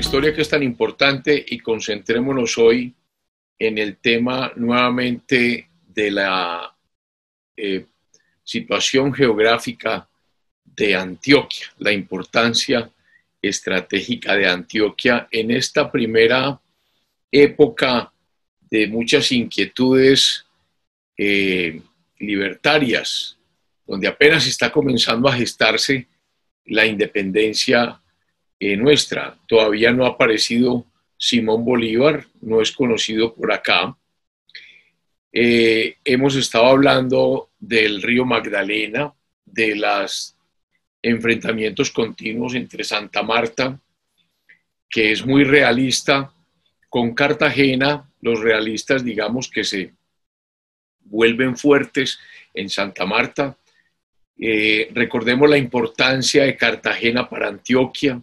historia que es tan importante y concentrémonos hoy en el tema nuevamente de la eh, situación geográfica de Antioquia, la importancia estratégica de Antioquia en esta primera época de muchas inquietudes eh, libertarias, donde apenas está comenzando a gestarse la independencia eh, nuestra. Todavía no ha aparecido Simón Bolívar, no es conocido por acá. Eh, hemos estado hablando del río Magdalena, de los enfrentamientos continuos entre Santa Marta, que es muy realista, con Cartagena, los realistas digamos que se vuelven fuertes en Santa Marta. Eh, recordemos la importancia de Cartagena para Antioquia,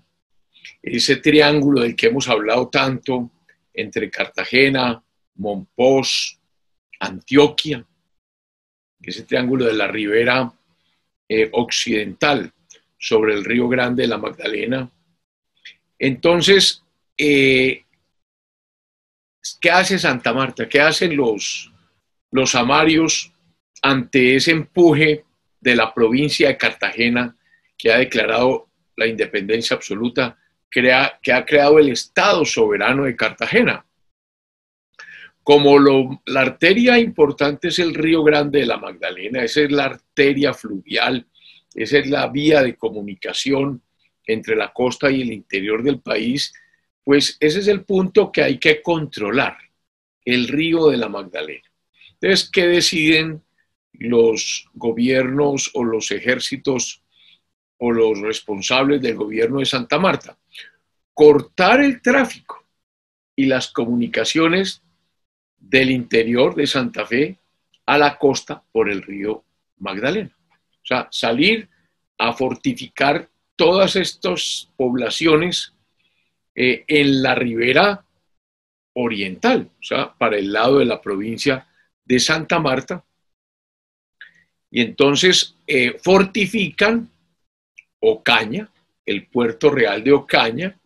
ese triángulo del que hemos hablado tanto entre Cartagena, Monpós, Antioquia, ese triángulo de la ribera eh, occidental sobre el río Grande de la Magdalena. Entonces, eh, ¿qué hace Santa Marta? ¿Qué hacen los, los amarios ante ese empuje de la provincia de Cartagena que ha declarado la independencia absoluta que ha creado el Estado soberano de Cartagena. Como la arteria importante es el río Grande de la Magdalena, esa es la arteria fluvial, esa es la vía de comunicación entre la costa y el interior del país, pues ese es el punto que hay que controlar, el río de la Magdalena. Entonces, ¿qué deciden los gobiernos o los ejércitos o los responsables del gobierno de Santa Marta. Cortar el tráfico y las comunicaciones del interior de Santa Fe a la costa por el río Magdalena. O sea, salir a fortificar todas estas poblaciones eh, en la ribera oriental, o sea, para el lado de la provincia de Santa Marta. Y entonces eh, fortifican Ocaña, el puerto real de Ocaña,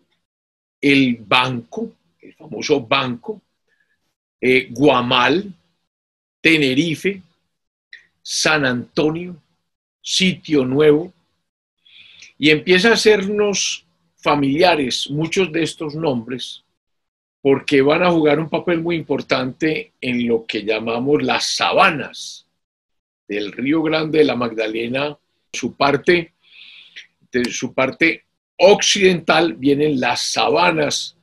el banco, el famoso banco, eh, Guamal, Tenerife, San Antonio, Sitio Nuevo, y empieza a hacernos familiares muchos de estos nombres porque van a jugar un papel muy importante en lo que llamamos las sabanas del Río Grande de la Magdalena, su parte de su parte occidental vienen las sabanas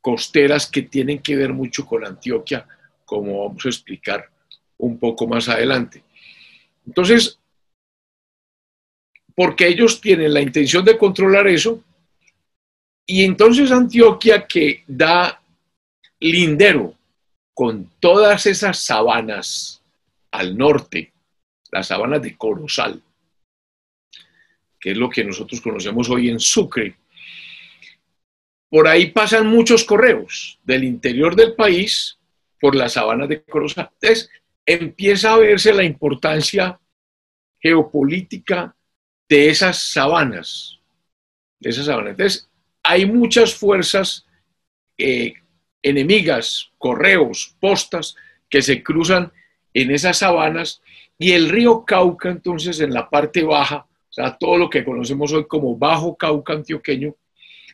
costeras que tienen que ver mucho con Antioquia, como vamos a explicar un poco más adelante. Entonces, porque ellos tienen la intención de controlar eso, y entonces Antioquia que da lindero con todas esas sabanas al norte, las sabanas de Corozal, que es lo que nosotros conocemos hoy en Sucre. Por ahí pasan muchos correos del interior del país por las sabanas de Corozal. Entonces, empieza a verse la importancia geopolítica de esas sabanas. De esas sabanas. Entonces, hay muchas fuerzas eh, enemigas, correos, postas, que se cruzan en esas sabanas y el río Cauca, entonces, en la parte baja, todo lo que conocemos hoy como Bajo Cauca antioqueño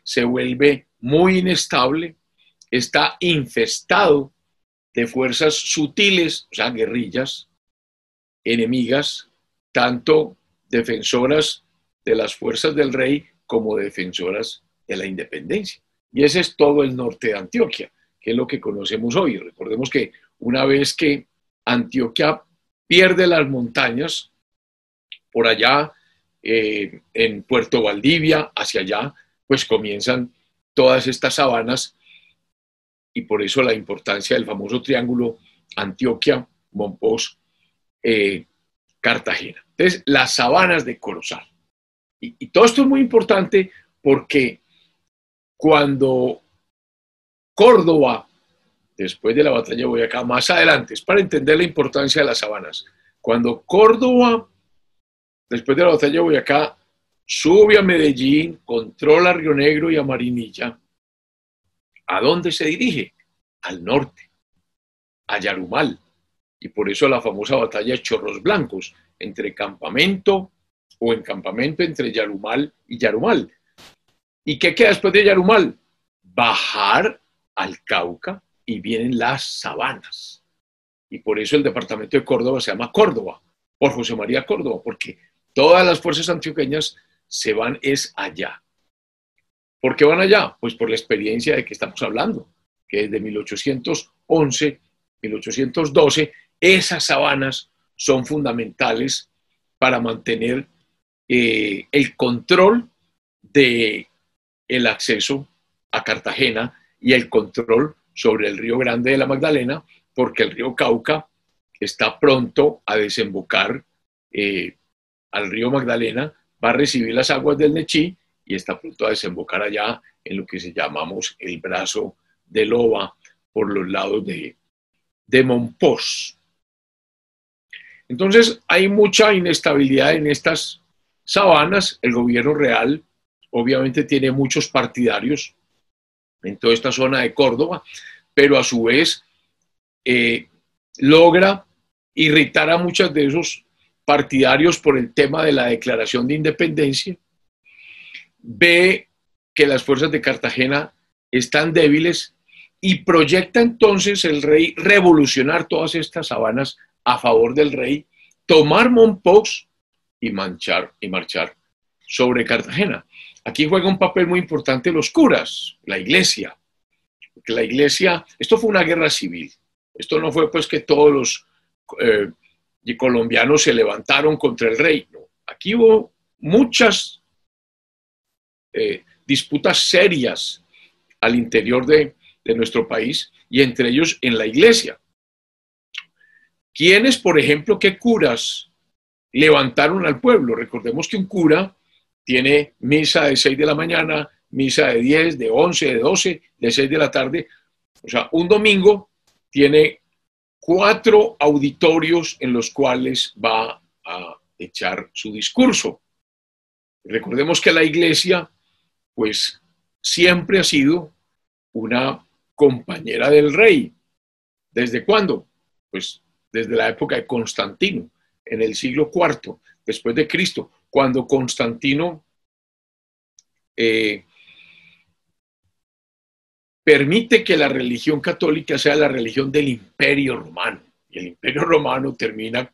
se vuelve muy inestable, está infestado de fuerzas sutiles, o sea, guerrillas, enemigas, tanto defensoras de las fuerzas del rey como defensoras de la independencia. Y ese es todo el norte de Antioquia, que es lo que conocemos hoy. Recordemos que una vez que Antioquia pierde las montañas, por allá eh, en Puerto Valdivia, hacia allá, pues comienzan todas estas sabanas y por eso la importancia del famoso triángulo Antioquia, Monpós, eh, Cartagena. Entonces, las sabanas de Corozal. Y, y, todo esto es muy importante porque cuando Córdoba, después de la batalla de Boyacá, más adelante, es para entender la importancia de las sabanas, cuando Córdoba después de la batalla de Boyacá, sube a Medellín, controla Río Negro y a Marinilla. ¿A dónde se dirige? Al norte, a Yarumal. Y por eso la famosa batalla de Chorros Blancos, entre campamento o en campamento entre Yarumal y Yarumal. ¿Y qué queda después de Yarumal? Bajar al Cauca y vienen las sabanas. Y por eso el departamento de Córdoba se llama Córdoba, por José María Córdoba, porque todas las fuerzas antioqueñas se van es allá. ¿Por qué van allá? Pues por la experiencia de que estamos hablando, que desde 1811, 1812, esas sabanas son fundamentales para mantener eh, el control de el acceso a Cartagena y el control sobre el río Grande de la Magdalena, porque el río Cauca está pronto a desembocar eh, al río Magdalena va a recibir las aguas del Nechí y está pronto a desembocar allá en lo que se llamamos el brazo de Loba por los lados de, de. Entonces hay mucha inestabilidad en estas sabanas. El gobierno real obviamente tiene muchos partidarios en toda esta zona de Córdoba, pero a su vez eh, logra irritar a muchos de esos partidarios por el tema de la declaración de independencia, ve que las fuerzas de Cartagena están débiles y proyecta entonces el rey revolucionar todas estas sabanas a favor del rey, tomar Monpós y, manchar, y marchar sobre Cartagena. Aquí juega un papel muy importante los curas, la iglesia, la iglesia, esto fue una guerra civil, esto no fue pues que todos los eh, y colombianos se levantaron contra el rey. Aquí hubo muchas eh, disputas serias al interior de, de nuestro país y entre ellos en la iglesia. ¿Quiénes, por ejemplo, qué curas levantaron al pueblo? Recordemos que un cura tiene misa de 6 de la mañana, misa de 10, de 11, de 12, de 6 de la tarde. O sea, un domingo tiene cuatro auditorios en los cuales va a echar su discurso. Recordemos que la iglesia, pues, siempre ha sido una compañera del rey. ¿Desde cuándo? Pues desde la época de Constantino, en el siglo IV después de Cristo, cuando Constantino eh, permite que la religión católica sea la religión del imperio romano. Y el imperio romano termina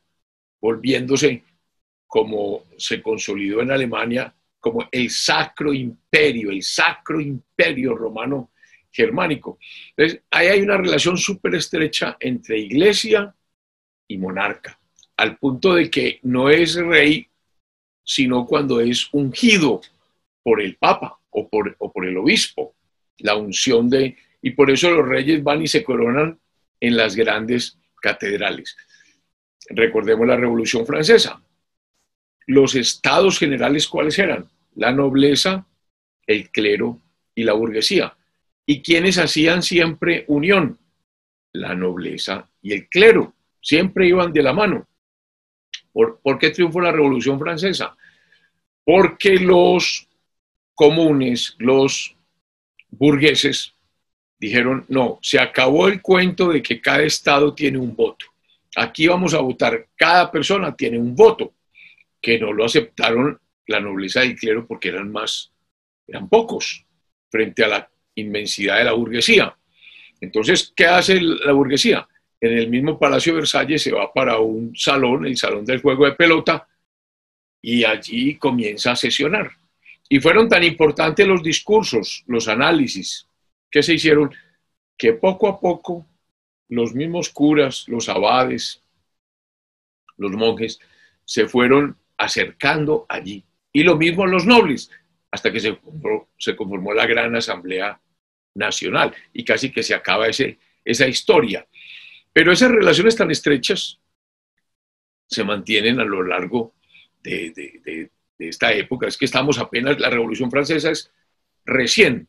volviéndose, como se consolidó en Alemania, como el sacro imperio, el sacro imperio romano germánico. Entonces, ahí hay una relación súper estrecha entre iglesia y monarca, al punto de que no es rey, sino cuando es ungido por el papa o por, o por el obispo la unción de... Y por eso los reyes van y se coronan en las grandes catedrales. Recordemos la Revolución Francesa. Los estados generales, ¿cuáles eran? La nobleza, el clero y la burguesía. ¿Y quiénes hacían siempre unión? La nobleza y el clero. Siempre iban de la mano. ¿Por, ¿por qué triunfó la Revolución Francesa? Porque los comunes, los burgueses dijeron, no, se acabó el cuento de que cada estado tiene un voto. Aquí vamos a votar, cada persona tiene un voto, que no lo aceptaron la nobleza del clero porque eran más, eran pocos, frente a la inmensidad de la burguesía. Entonces, ¿qué hace la burguesía? En el mismo Palacio de Versalles se va para un salón, el salón del juego de pelota, y allí comienza a sesionar. Y fueron tan importantes los discursos, los análisis que se hicieron, que poco a poco los mismos curas, los abades, los monjes, se fueron acercando allí. Y lo mismo los nobles, hasta que se conformó, se conformó la gran Asamblea Nacional y casi que se acaba ese, esa historia. Pero esas relaciones tan estrechas se mantienen a lo largo de, esta época, es que estamos apenas, la Revolución Francesa es recién,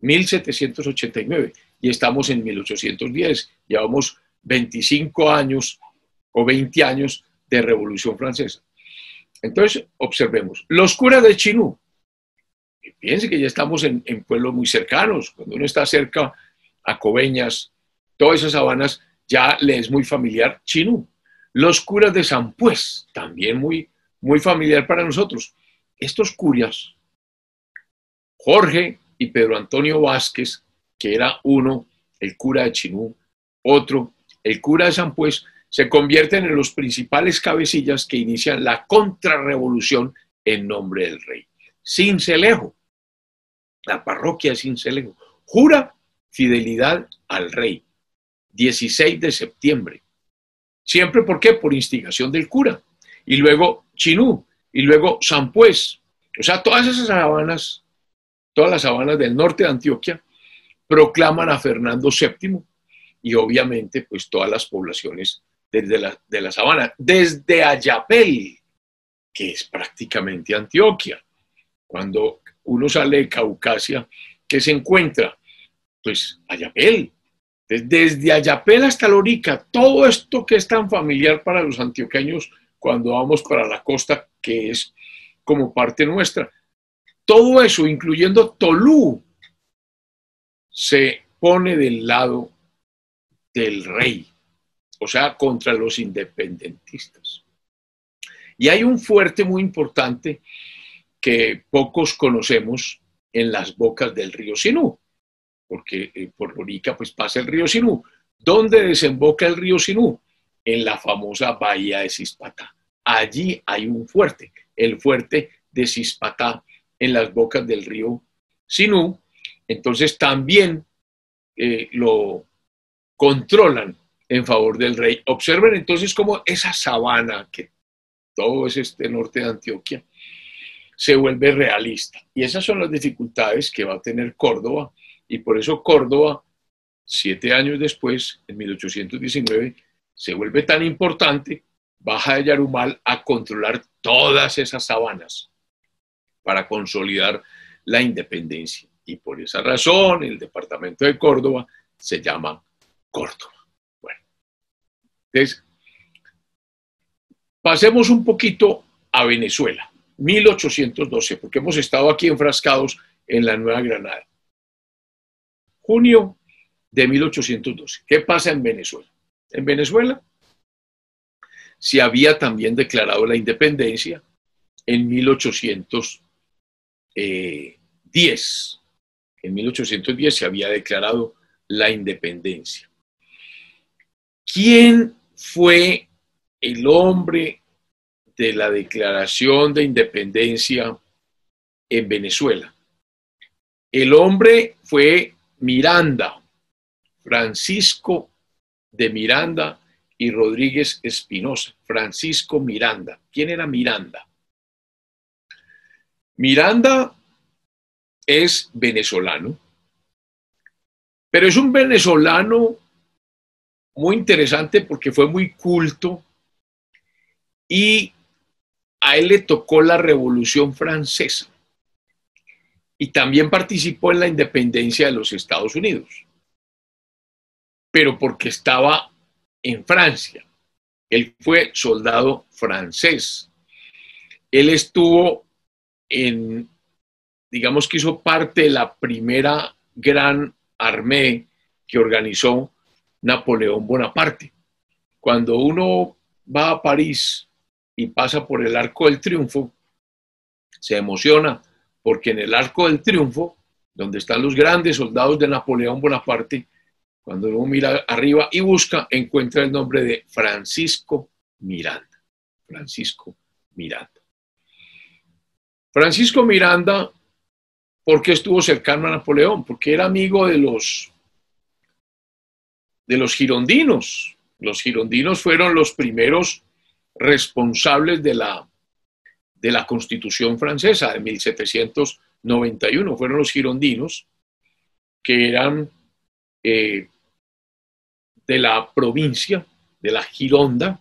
1789, y estamos en 1810, llevamos 25 años o 20 años de Revolución Francesa. Entonces, observemos. Los curas de Chinú. Fíjense que ya estamos en, en pueblos muy cercanos. Cuando uno está cerca a Coveñas, todas esas sabanas, ya le es muy familiar Chinú. Los curas de San Pues, también muy, muy familiar para nosotros. Estos curas, Jorge y Pedro Antonio Vázquez, que era uno, el cura de Chinú, otro, el cura de San Pues, se convierten en los principales cabecillas que inician la contrarrevolución en nombre del rey. Cincelejo, la parroquia de Cincelejo, jura fidelidad al rey. 16 de septiembre. Siempre, ¿por qué? Por instigación del cura. Y luego Chinú, y luego San Pues. O sea, todas esas sabanas, todas las sabanas del norte de Antioquia, proclaman a Fernando VII y obviamente pues todas las poblaciones desde la, de la sabana, desde Ayapel, que es prácticamente Antioquia. Cuando uno sale de Caucasia, ¿qué se encuentra? Pues Ayapel. Desde Ayapel hasta Lorica, todo esto que es tan familiar para los antioqueños cuando vamos para la costa, que es como parte nuestra. Todo eso, incluyendo Tolú, se pone del lado del rey, o sea, contra los independentistas. Y hay un fuerte muy importante que pocos conocemos en las bocas del río Sinú, porque eh, por Lorica pues pasa el río Sinú. ¿Dónde desemboca el río Sinú? En la famosa bahía de Cispatá. Allí hay un fuerte, el fuerte de Cispatá en las bocas del río Sinú. Entonces también eh, lo controlan en favor del rey. Observen entonces cómo esa sabana, que todo es este norte de Antioquia, se vuelve realista. Y esas son las dificultades que va a tener Córdoba. Y por eso Córdoba, siete años después, en 1819, se vuelve tan importante, baja de Yarumal a controlar todas esas sabanas para consolidar la independencia. Y por esa razón, el departamento de Córdoba se llama Córdoba. Entonces, pasemos un poquito a Venezuela, 1812, porque hemos estado aquí enfrascados en la Nueva Granada. Junio de 1812. ¿Qué pasa en Venezuela? En Venezuela se había también declarado la independencia en 1810. En 1810 se había declarado la independencia. ¿Quién fue el hombre de la declaración de independencia en Venezuela. El hombre fue Miranda, Francisco de Miranda y Rodríguez Espinosa. Francisco Miranda. ¿Quién era Miranda? Miranda es venezolano, pero es un venezolano muy interesante porque fue muy culto y a él le tocó la Revolución Francesa y también participó en la independencia de los Estados Unidos, pero porque estaba en Francia. Él fue soldado francés. Él estuvo en, digamos que hizo parte de la primera gran armée que organizó Napoleón Bonaparte. Cuando uno va a París y pasa por el Arco del Triunfo, se emociona porque en el Arco del Triunfo, donde están los grandes soldados de Napoleón Bonaparte, cuando uno mira arriba y busca, encuentra el nombre de Francisco Miranda. Francisco Miranda. Francisco Miranda, ¿por qué estuvo cercano a Napoleón? Porque era amigo de los de los girondinos. Los girondinos fueron los primeros responsables de la, de la Constitución francesa de 1791. Fueron los girondinos que eran eh, de la provincia, de la Gironda,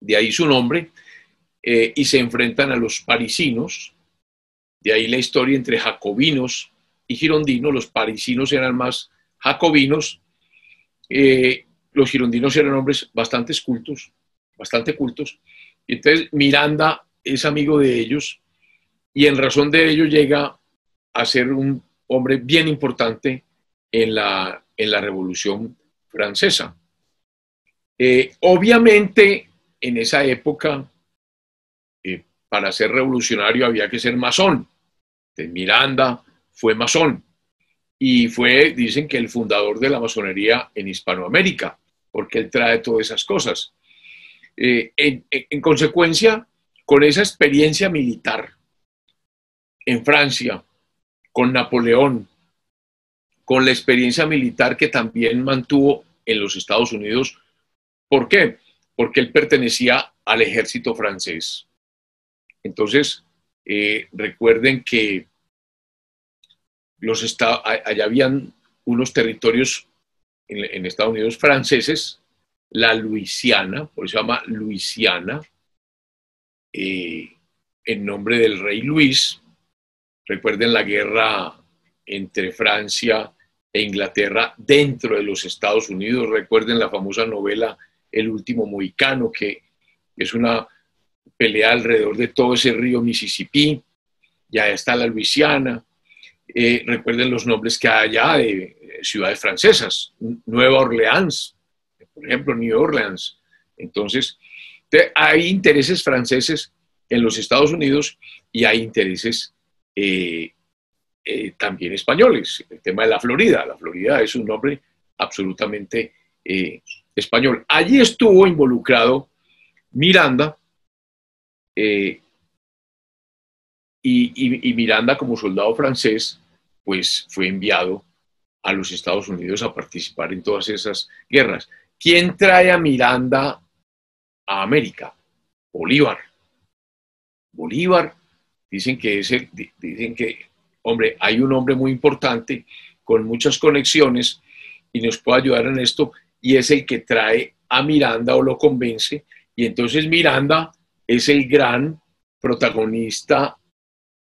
de ahí su nombre, eh, y se enfrentan a los parisinos, de ahí la historia entre jacobinos y girondinos, los parisinos eran más jacobinos. Eh, los girondinos eran hombres bastante cultos, bastante cultos. Entonces Miranda es amigo de ellos y en razón de ello llega a ser un hombre bien importante en la, en la Revolución Francesa. Eh, obviamente, en esa época, eh, para ser revolucionario había que ser masón. Miranda fue masón y fue, dicen que el fundador de la masonería en Hispanoamérica, porque él trae todas esas cosas. Eh, en, consecuencia, con esa experiencia militar en Francia, con Napoleón, con la experiencia militar que también mantuvo en los Estados Unidos. ¿Por qué? Porque él pertenecía al ejército francés. Entonces, eh, recuerden que los allá habían unos territorios en, Estados Unidos franceses, la Luisiana, por eso se llama Luisiana, eh, en nombre del rey Luis. Recuerden la guerra entre Francia e Inglaterra dentro de los Estados Unidos. Recuerden la famosa novela El último mohicano, que es una pelea alrededor de todo ese río Mississippi. Ya está la Luisiana. Eh, recuerden los nombres que hay allá de ciudades francesas. Nueva Orleans, por ejemplo, New Orleans. Entonces, hay intereses franceses en los Estados Unidos y hay intereses eh, eh, también españoles. El tema de la Florida. La Florida es un nombre absolutamente eh, español. Allí estuvo involucrado Miranda y, y, Miranda como soldado francés, pues fue enviado a los Estados Unidos a participar en todas esas guerras. ¿Quién trae a Miranda a América? Bolívar. Bolívar, dicen que es el, dicen que, hombre, hay un hombre muy importante con muchas conexiones y nos puede ayudar en esto, y es el que trae a Miranda o lo convence, y entonces Miranda es el gran protagonista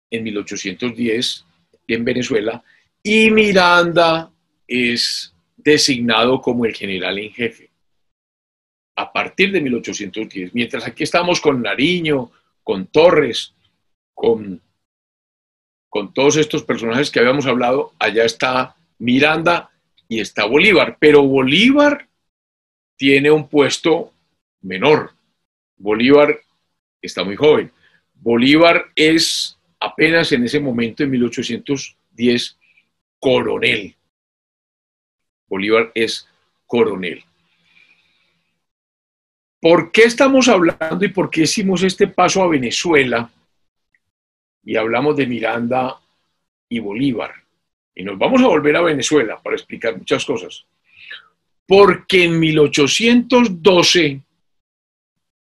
en 1810 en Venezuela, y Miranda es designado como el general en jefe. A partir de 1810, mientras aquí estamos con Nariño, con Torres, con, con todos estos personajes que habíamos hablado, allá está Miranda y está Bolívar, pero Bolívar tiene un puesto menor. Bolívar está muy joven. Bolívar es apenas en ese momento, en 1810, coronel. Bolívar es coronel. ¿Por qué estamos hablando y por qué hicimos este paso a Venezuela? Y hablamos de Miranda y Bolívar. Y nos vamos a volver a Venezuela para explicar muchas cosas. Porque en 1812,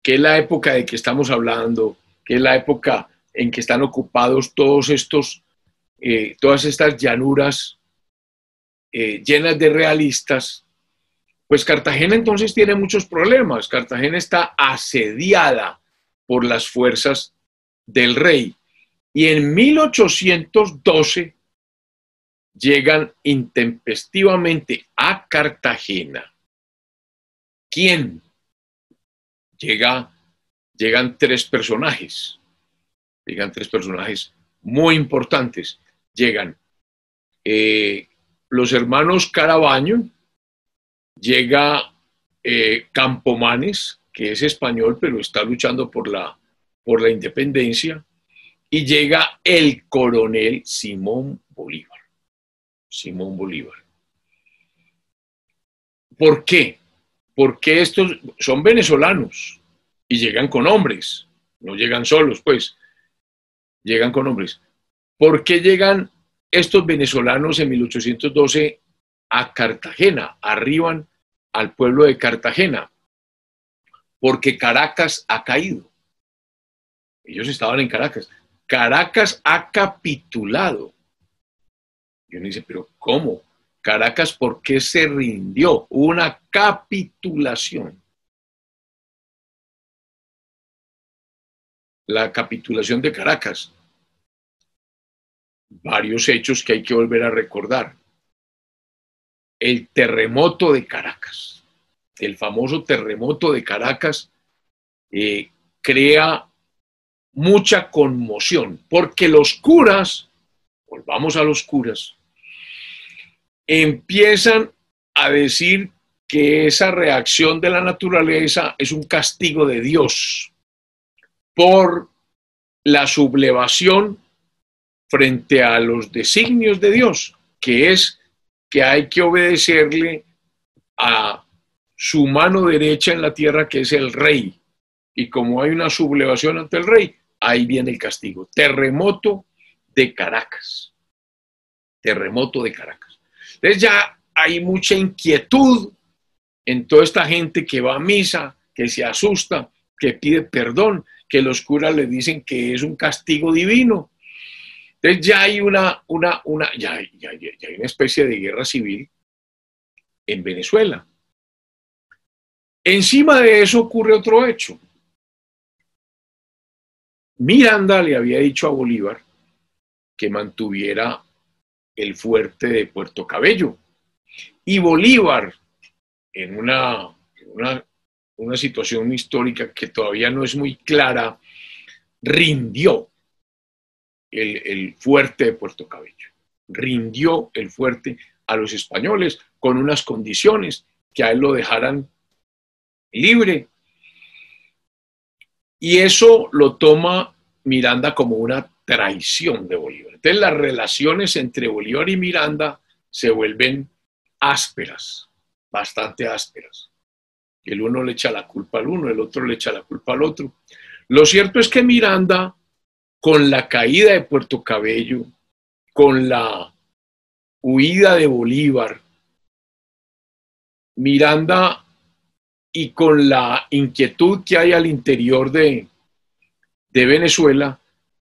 que es la época de que estamos hablando, que es la época en que están ocupados todos estos, eh, todas estas llanuras eh, llenas de realistas, pues Cartagena entonces tiene muchos problemas. Cartagena está asediada por las fuerzas del rey. Y en 1812 llegan intempestivamente a Cartagena. ¿Quién? Llega, llegan tres personajes. Llegan tres personajes muy importantes. Llegan eh, los hermanos Carabaño, llega eh, Campomanes, que es español, pero está luchando por la, por la independencia, y llega el coronel Simón Bolívar. Simón Bolívar. ¿Por qué? Porque estos son venezolanos y llegan con hombres, no llegan solos, pues, llegan con hombres. ¿Por qué llegan estos venezolanos en 1812 a Cartagena, arriban al pueblo de Cartagena, porque Caracas ha caído. Ellos estaban en Caracas. Caracas ha capitulado. Y uno dice, pero ¿cómo? Caracas, ¿por qué se rindió? una capitulación. La capitulación de Caracas. Varios hechos que hay que volver a recordar el terremoto de Caracas. El famoso terremoto de Caracas eh, crea mucha conmoción, porque los curas, volvamos a los curas, empiezan a decir que esa reacción de la naturaleza es un castigo de Dios por la sublevación frente a los designios de Dios, que es que hay que obedecerle a su mano derecha en la tierra, que es el rey. Y como hay una sublevación ante el rey, ahí viene el castigo. Terremoto de Caracas. Terremoto de Caracas. Entonces ya hay mucha inquietud en toda esta gente que va a misa, que se asusta, que pide perdón, que los curas le dicen que es un castigo divino. Entonces ya hay una, una, una, ya, hay una especie de guerra civil en Venezuela. Encima de eso ocurre otro hecho. Miranda le había dicho a Bolívar que mantuviera el fuerte de Puerto Cabello. Y Bolívar, en una, una, situación histórica que todavía no es muy clara, rindió el, el fuerte de Puerto Cabello. Rindió el fuerte a los españoles con unas condiciones que a él lo dejaran libre. Y eso lo toma Miranda como una traición de Bolívar. Entonces las relaciones entre Bolívar y Miranda se vuelven ásperas, bastante ásperas. El uno le echa la culpa al uno, el otro le echa la culpa al otro. Lo cierto es que Miranda, con la caída de Puerto Cabello, con la huida de Bolívar, Miranda y con la inquietud que hay al interior de, Venezuela,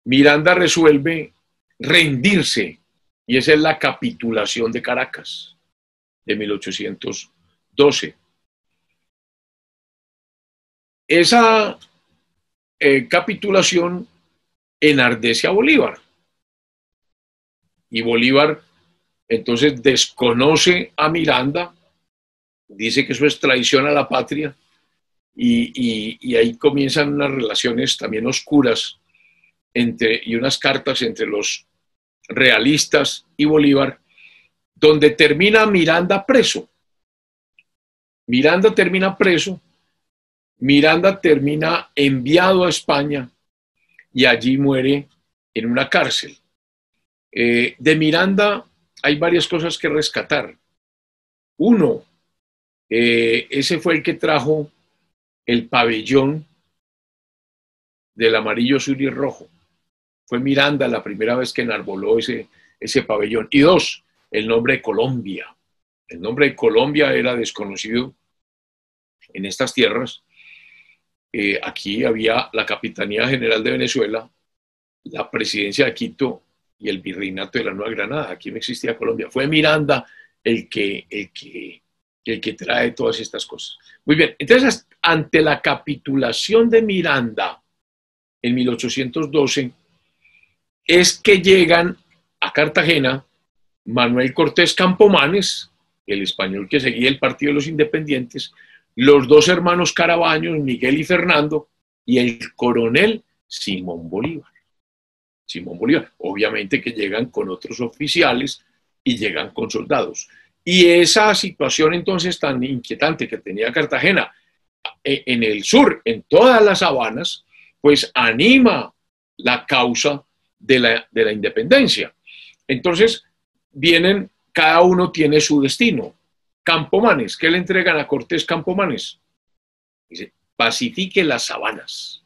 Miranda resuelve rendirse y esa es la capitulación de Caracas de 1812. Esa eh, capitulación enardece a Bolívar y Bolívar entonces desconoce a Miranda dice que eso es traición a la patria y, ahí comienzan unas relaciones también oscuras entre, y unas cartas entre los realistas y Bolívar, donde termina Miranda preso. Miranda termina preso, Miranda termina enviado a España y allí muere en una cárcel. Eh, de Miranda hay varias cosas que rescatar. Uno, eh, ese fue el que trajo el pabellón del amarillo, azul y rojo. Fue Miranda la primera vez que enarboló ese, ese pabellón. Y dos, el nombre de Colombia. El nombre de Colombia era desconocido en estas tierras. Eh, aquí había la Capitanía General de Venezuela, la presidencia de Quito y el virreinato de la Nueva Granada. Aquí no existía Colombia. Fue Miranda el que, el que el que trae todas estas cosas. Muy bien, entonces ante la capitulación de Miranda en 1812, es que llegan a Cartagena Manuel Cortés Campomanes, el español que seguía el Partido de los Independientes, los dos hermanos Carabaños, Miguel y Fernando, y el coronel Simón Bolívar. Simón Bolívar, obviamente que llegan con otros oficiales y llegan con soldados. Y esa situación entonces tan inquietante que tenía Cartagena eh, en el sur, en todas las sabanas, pues anima la causa de la, de la independencia. Entonces, vienen, cada uno tiene su destino. Campomanes, ¿qué le entregan a Cortés Campomanes? Dice, pacifique las sabanas.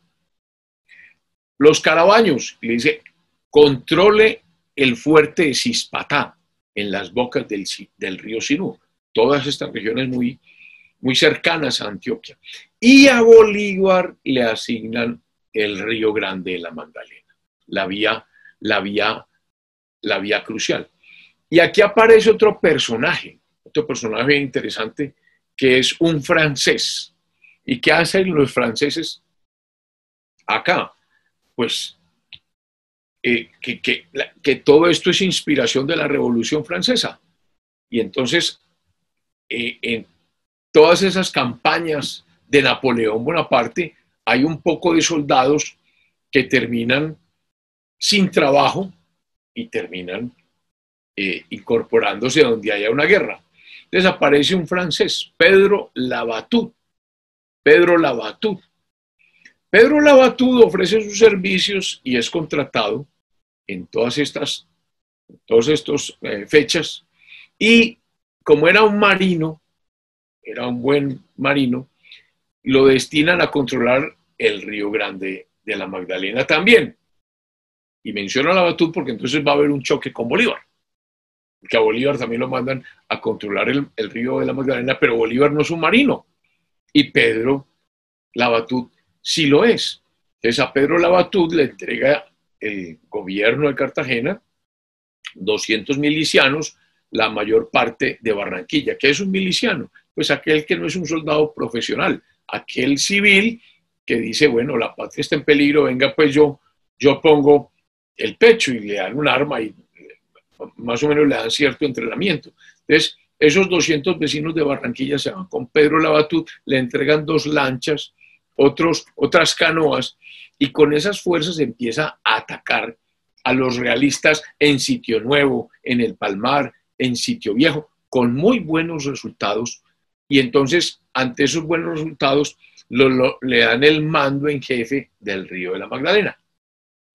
Los carabaños, le dice, controle el fuerte de Cispatá en las bocas del, río Sinú, todas estas regiones muy, muy cercanas a Antioquia. Y a Bolívar le asignan el río Grande de la Magdalena, la vía, la vía, la vía crucial. Y aquí aparece otro personaje, otro personaje interesante, que es un francés. ¿Y qué hacen los franceses acá? Pues eh, que, todo esto es inspiración de la Revolución Francesa. Y entonces, eh, en todas esas campañas de Napoleón Bonaparte, hay un poco de soldados que terminan sin trabajo y terminan eh, incorporándose donde haya una guerra. Entonces aparece un francés, Pedro Labatut. Pedro Labatut. Pedro Labatut ofrece sus servicios y es contratado en todas estas todas estas eh, fechas y como era un marino, era un buen marino, lo destinan a controlar el río Grande de la Magdalena también. Y menciona la Batut porque entonces va a haber un choque con Bolívar. Porque a Bolívar también lo mandan a controlar el, río de la Magdalena, pero Bolívar no es un marino. Y Pedro Labatut sí lo es. Entonces a Pedro Labatut le entrega el gobierno de Cartagena 200 milicianos, la mayor parte de Barranquilla. ¿Qué es un miliciano? Pues aquel que no es un soldado profesional, aquel civil que dice, bueno, la patria está en peligro, venga, pues yo, yo pongo el pecho y le dan un arma y más o menos le dan cierto entrenamiento. Entonces, esos 200 vecinos de Barranquilla se van con Pedro Labatut, le entregan dos lanchas, otros, otras canoas, y con esas fuerzas empieza a atacar a los realistas en sitio nuevo, en el Palmar, en sitio viejo, con muy buenos resultados. Y entonces, ante esos buenos resultados, le dan el mando en jefe del río de la Magdalena.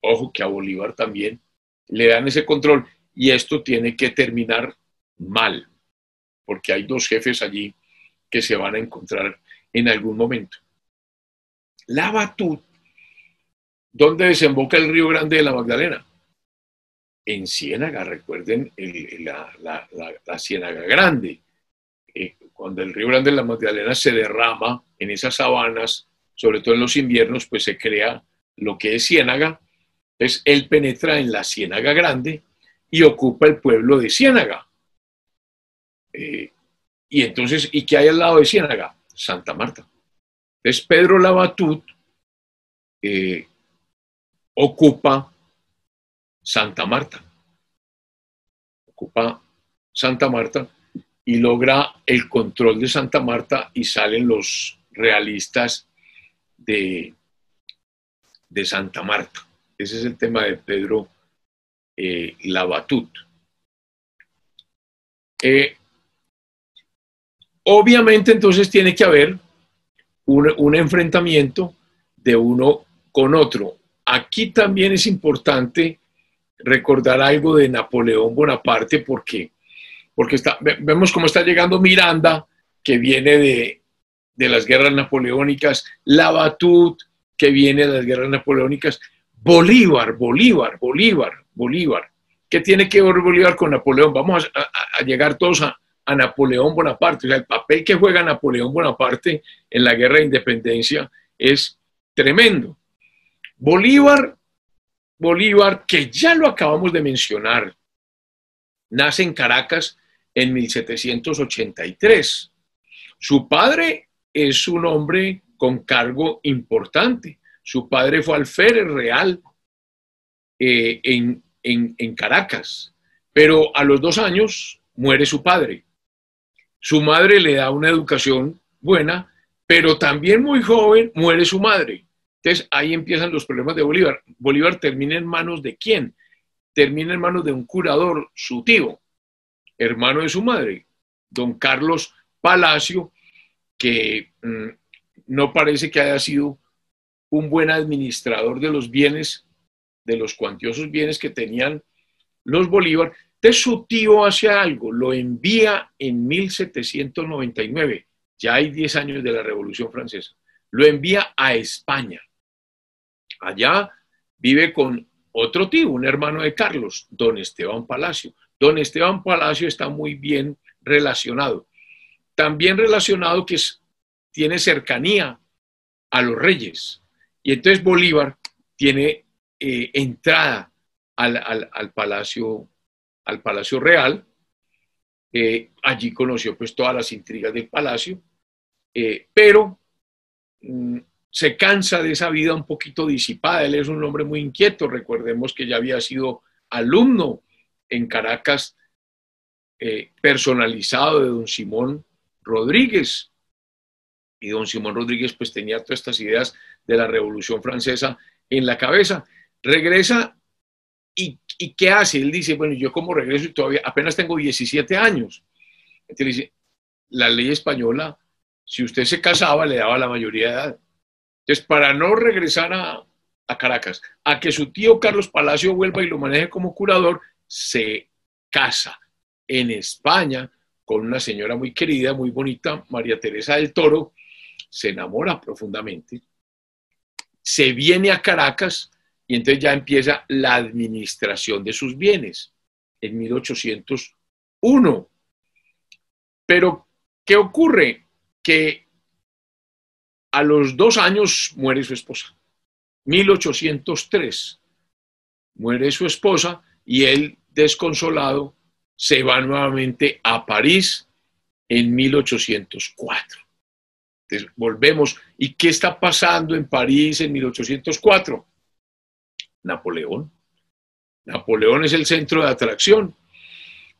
Ojo que a Bolívar también le dan ese control y esto tiene que terminar mal, porque hay dos jefes allí que se van a encontrar en algún momento. La Batut, ¿dónde desemboca el río Grande de la Magdalena? en Ciénaga, recuerden la, la, Ciénaga Grande. Eh, cuando el río Grande de la Magdalena se derrama en esas sabanas, sobre todo en los inviernos, pues se crea lo que es Ciénaga. Entonces él penetra en la Ciénaga Grande y ocupa el pueblo de Ciénaga. Eh, y entonces, ¿y qué hay al lado de Ciénaga? Santa Marta. Entonces Pedro Labatut eh, ocupa Santa Marta. Ocupa Santa Marta y logra el control de Santa Marta y salen los realistas de, de Santa Marta. Ese es el tema de Pedro eh, Labatut. Eh, obviamente entonces tiene que haber un, enfrentamiento de uno con otro. Aquí también es importante recordar algo de Napoleón Bonaparte porque, porque está, vemos cómo está llegando Miranda, que viene de, de las guerras napoleónicas, Labatut, que viene de las guerras napoleónicas, Bolívar, Bolívar, Bolívar, Bolívar. ¿Qué tiene que ver Bolívar con Napoleón? Vamos a, llegar todos a, a, Napoleón Bonaparte. O sea, el papel que juega Napoleón Bonaparte en la guerra de independencia es tremendo. Bolívar Bolívar, que ya lo acabamos de mencionar, nace en Caracas en 1783. Su padre es un hombre con cargo importante. Su padre fue alférez real eh, en, en Caracas, pero a los dos años muere su padre. Su madre le da una educación buena, pero también muy joven muere su madre. Entonces ahí empiezan los problemas de Bolívar. Bolívar termina en manos de quién? Termina en manos de un curador, su tío, hermano de su madre, don Carlos Palacio, que mm, no parece que haya sido un buen administrador de los bienes, de los cuantiosos bienes que tenían los Bolívar. Entonces su tío hace algo, lo envía en 1799, ya hay 10 años de la Revolución Francesa, lo envía a España Allá vive con otro tío, un hermano de Carlos, don Esteban Palacio. Don Esteban Palacio está muy bien relacionado. También relacionado que tiene cercanía a los reyes. Y entonces Bolívar tiene eh, entrada al, palacio, al Palacio Real. Eh, allí conoció pues todas las intrigas del palacio, eh, pero mm, se cansa de esa vida un poquito disipada. Él es un hombre muy inquieto. Recordemos que ya había sido alumno en Caracas, eh, personalizado de don Simón Rodríguez. Y don Simón Rodríguez pues tenía todas estas ideas de la Revolución Francesa en la cabeza. Regresa y, y ¿qué hace? Él dice, bueno, yo como regreso y todavía apenas tengo 17 años. Entonces dice, la ley española, si usted se casaba, le daba la mayoría de edad. Entonces, para no regresar a, a Caracas, a que su tío Carlos Palacio vuelva y lo maneje como curador, se casa en España con una señora muy querida, muy bonita, María Teresa del Toro, se enamora profundamente, se viene a Caracas y entonces ya empieza la administración de sus bienes en 1801. Pero, ¿qué ocurre? Que a los dos años muere su esposa. 1803 muere su esposa y él, desconsolado, se va nuevamente a París en 1804. Entonces, volvemos. ¿Y qué está pasando en París en 1804? Napoleón. Napoleón es el centro de atracción.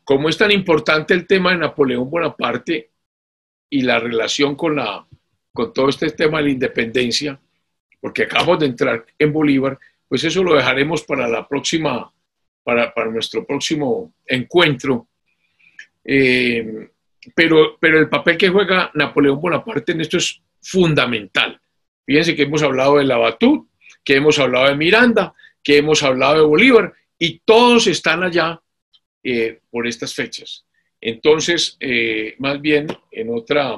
¿Cómo es tan importante el tema de Napoleón Bonaparte y la relación con, la, con todo este tema de la independencia? Porque acabamos de entrar en Bolívar, pues eso lo dejaremos para la próxima para, nuestro próximo encuentro. Eh, pero, pero el papel que juega Napoleón Bonaparte en esto es fundamental. Fíjense que hemos hablado de Labatut, que hemos hablado de Miranda, que hemos hablado de Bolívar, y todos están allá eh, por estas fechas. Entonces, eh, más bien, en, otra,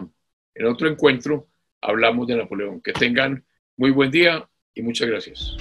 en otro encuentro hablamos de Napoleón. Que tengan muy buen día y muchas gracias.